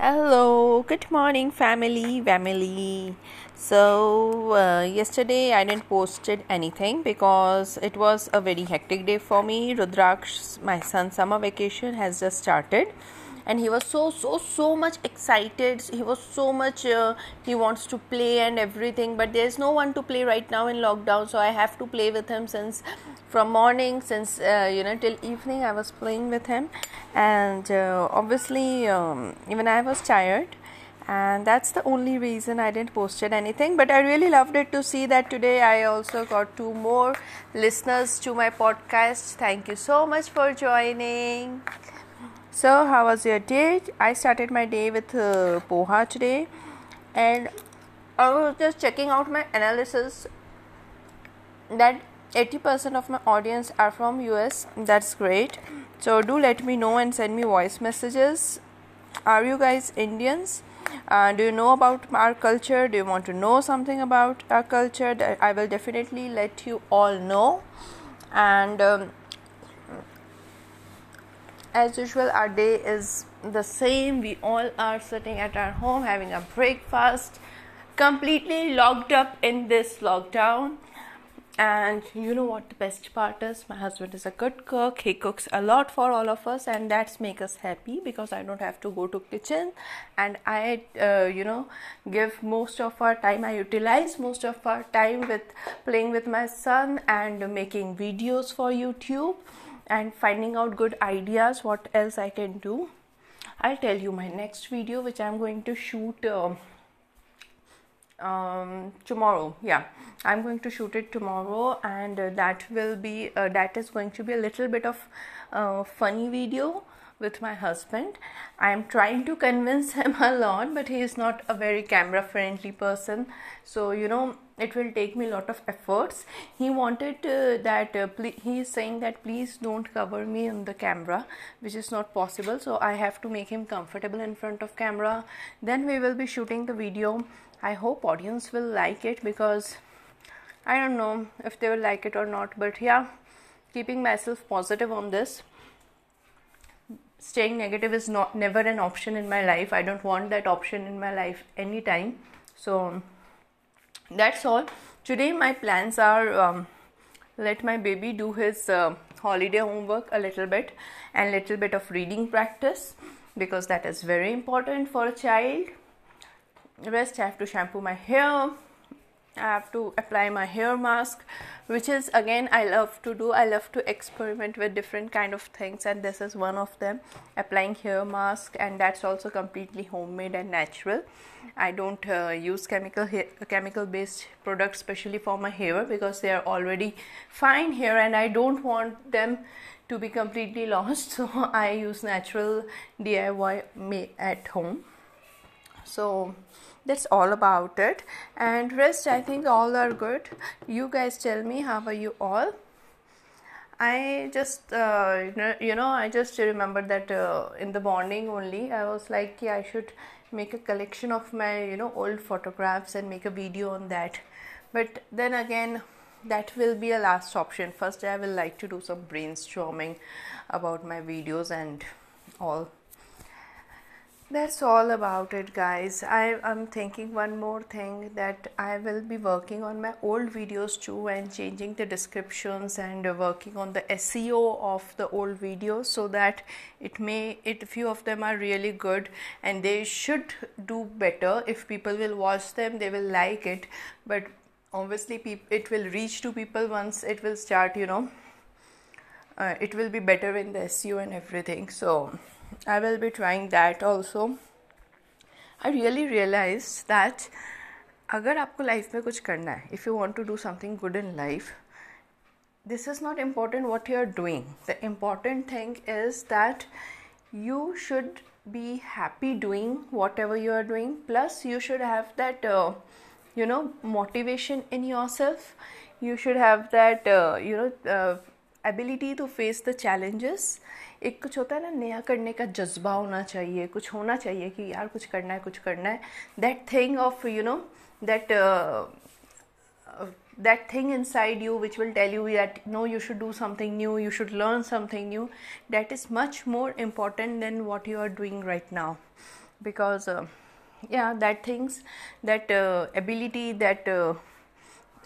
Hello, good morning, family, family. So, uh, yesterday I didn't posted anything because it was a very hectic day for me. Rudraksh, my son's summer vacation has just started, and he was so so so much excited he was so much uh, he wants to play and everything but there's no one to play right now in lockdown so i have to play with him since from morning since uh, you know till evening i was playing with him and uh, obviously um, even i was tired and that's the only reason I didn't posted anything. But I really loved it to see that today I also got two more listeners to my podcast. Thank you so much for joining. So, how was your day? I started my day with uh, poha today, and I was just checking out my analysis that 80% of my audience are from US. That's great. So, do let me know and send me voice messages. Are you guys Indians? Uh, do you know about our culture? Do you want to know something about our culture? I will definitely let you all know. And um, as usual our day is the same. We all are sitting at our home having a breakfast completely locked up in this lockdown. And you know what the best part is? My husband is a good cook. He cooks a lot for all of us and that's make us happy because i don't have to go to kitchen. And i uh, you know give most of our time i utilize most of our time with playing with my son and making videos for youtube and finding out good ideas what else i can do. I'll tell you my next video which i'm going to shoot uh, um, tomorrow. Yeah i'm going to shoot it tomorrow and uh, that will be uh, that is going to be a little bit of uh, funny video with my husband. I am trying to convince him a lot, but he is not a very camera friendly person. So, you know, it will take me a lot of efforts. He wanted uh, that, uh, he is saying that please don't cover me on the camera, which is not possible. So, I have to make him comfortable in front of camera. Then we will be shooting the video. I hope audience will like it because I don't know if they will like it or not, but yeah, keeping myself positive on this staying negative is not never an option in my life. I don't want that option in my life anytime. So that's all. Today my plans are um, let my baby do his uh, holiday homework a little bit and little bit of reading practice because that is very important for a child. Rest i have to shampoo my hair I have to apply my hair mask which is again I love to do. I love to experiment with different kind of things and this is one of them applying hair mask and that's also completely homemade and natural. I don't uh, use chemical chemical based products especially for my hair because they are already fine hair and I don't want them to be completely lost so I use natural DIY at home so that's all about it. And rest i think all are good. You guys tell me how are you all? I just uh, you know i just remember that uh, in the morning only i was like yeah i should make a collection of my you know old photographs and make a video on that. But then again that will be a last option. First i will like to do some brainstorming about my videos and all that's all about it guys. I, am thinking one more thing that i will be working on my old videos too and changing the descriptions and working on the seo of the old videos so that it may it few of them are really good and they should do better. If people will watch them they will like it. But obviously it will reach to people once it will start you know. Uh, it will be better in the seo and everything so I will be trying that also. I really realized that अगर आपको life में कुछ करना है if you want to do something good in life this is not important what you are doing the important thing is that you should be happy doing whatever you are doing plus you should have that uh, you know motivation in yourself you should have that uh, you know uh, ability to face the challenges एक कुछ होता है ना, नया करने का जज्बा होना चाहिए, कुछ होना चाहिए कि यार कुछ करना है, कुछ करना है। That thing of you know that that thing inside you which will tell you that no you should do something new you should learn something new that is much more important than what you are doing right now because या that things that ability that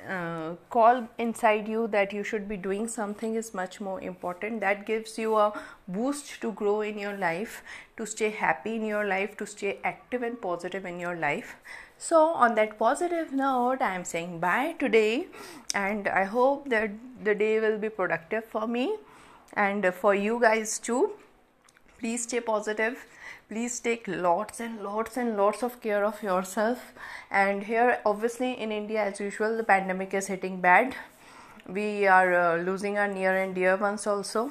uh, call inside you that you should be doing something is much more important. That gives you a boost to grow in your life to stay happy in your life to stay active and positive in your life. So on that positive note i am saying bye today and i hope that the day will be productive for me and for you guys too. Please stay positive please take lots and lots and lots of care of yourself. And here obviously in india as usual the pandemic is hitting bad. We are uh, losing our near and dear ones also.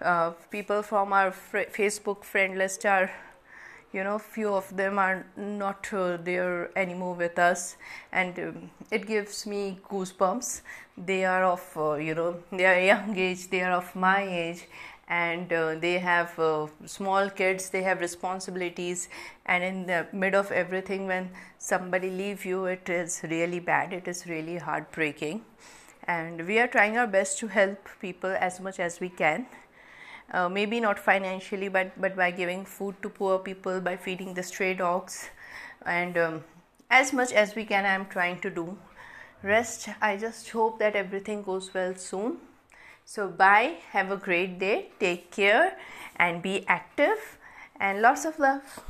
Uh, people from our fr- facebook friend list are you know few of them are not uh, there anymore with us. And um, it gives me goosebumps. They are of uh, you know they are young age they are of my age and uh, they have uh, small kids they have responsibilities and in the mid of everything when somebody leave you it is really bad it is really heartbreaking. And we are trying our best to help people as much as we can. Uh, maybe not financially but but by giving food to poor people by feeding the stray dogs. And um, as much as we can i am trying to do. Rest i just hope that everything goes well soon so, bye. Have a great day. Take care and be active and lots of love.